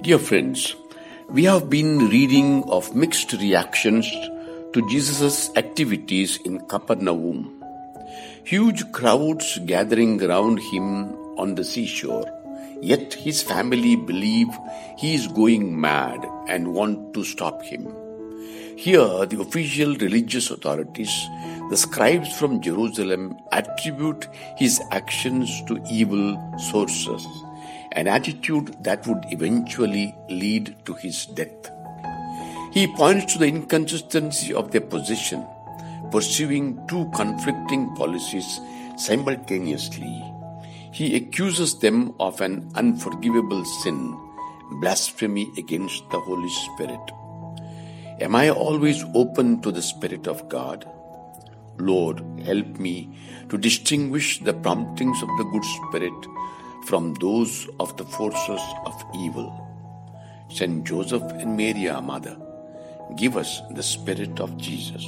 Dear friends, we have been reading of mixed reactions to Jesus' activities in Capernaum. Huge crowds gathering around him on the seashore, yet his family believe he is going mad and want to stop him. Here, the official religious authorities, the scribes from Jerusalem, attribute his actions to evil sources an attitude that would eventually lead to his death. He points to the inconsistency of their position, pursuing two conflicting policies simultaneously. He accuses them of an unforgivable sin, blasphemy against the Holy Spirit. Am I always open to the Spirit of God? Lord, help me to distinguish the promptings of the good Spirit from those of the forces of evil. Saint Joseph and Mary, our Mother, give us the Spirit of Jesus.